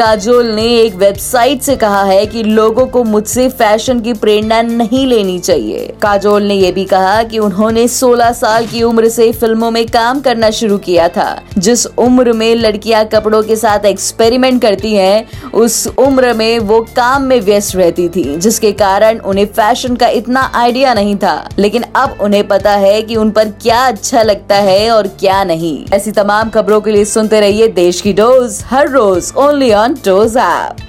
काजोल ने एक वेबसाइट से कहा है कि लोगों को मुझसे फ़ैशन की प्रेरणा नहीं लेनी चाहिए। काजोल ने यह भी कहा कि उन्होंने 16 साल की उम्र से फ़िल्मों में काम करना शुरू किया था। जिस उम्र में लड़कियाँ कपड़ों के साथ एक्सपेरिमेंट करती हैं, उस उम्र में वो काम में व्यस्त रहती थी, जिसके कारण उन्हें फ़ैशन का इतना आइडिया नहीं था। लेकिन अब उन्हें पता है कि उन पर क्या अच्छा लगता है और क्या नहीं। ऐसी तमाम खबरों के लिए सुनते रहिए देश की डोज, हर रोज ओनली ऑन front doors.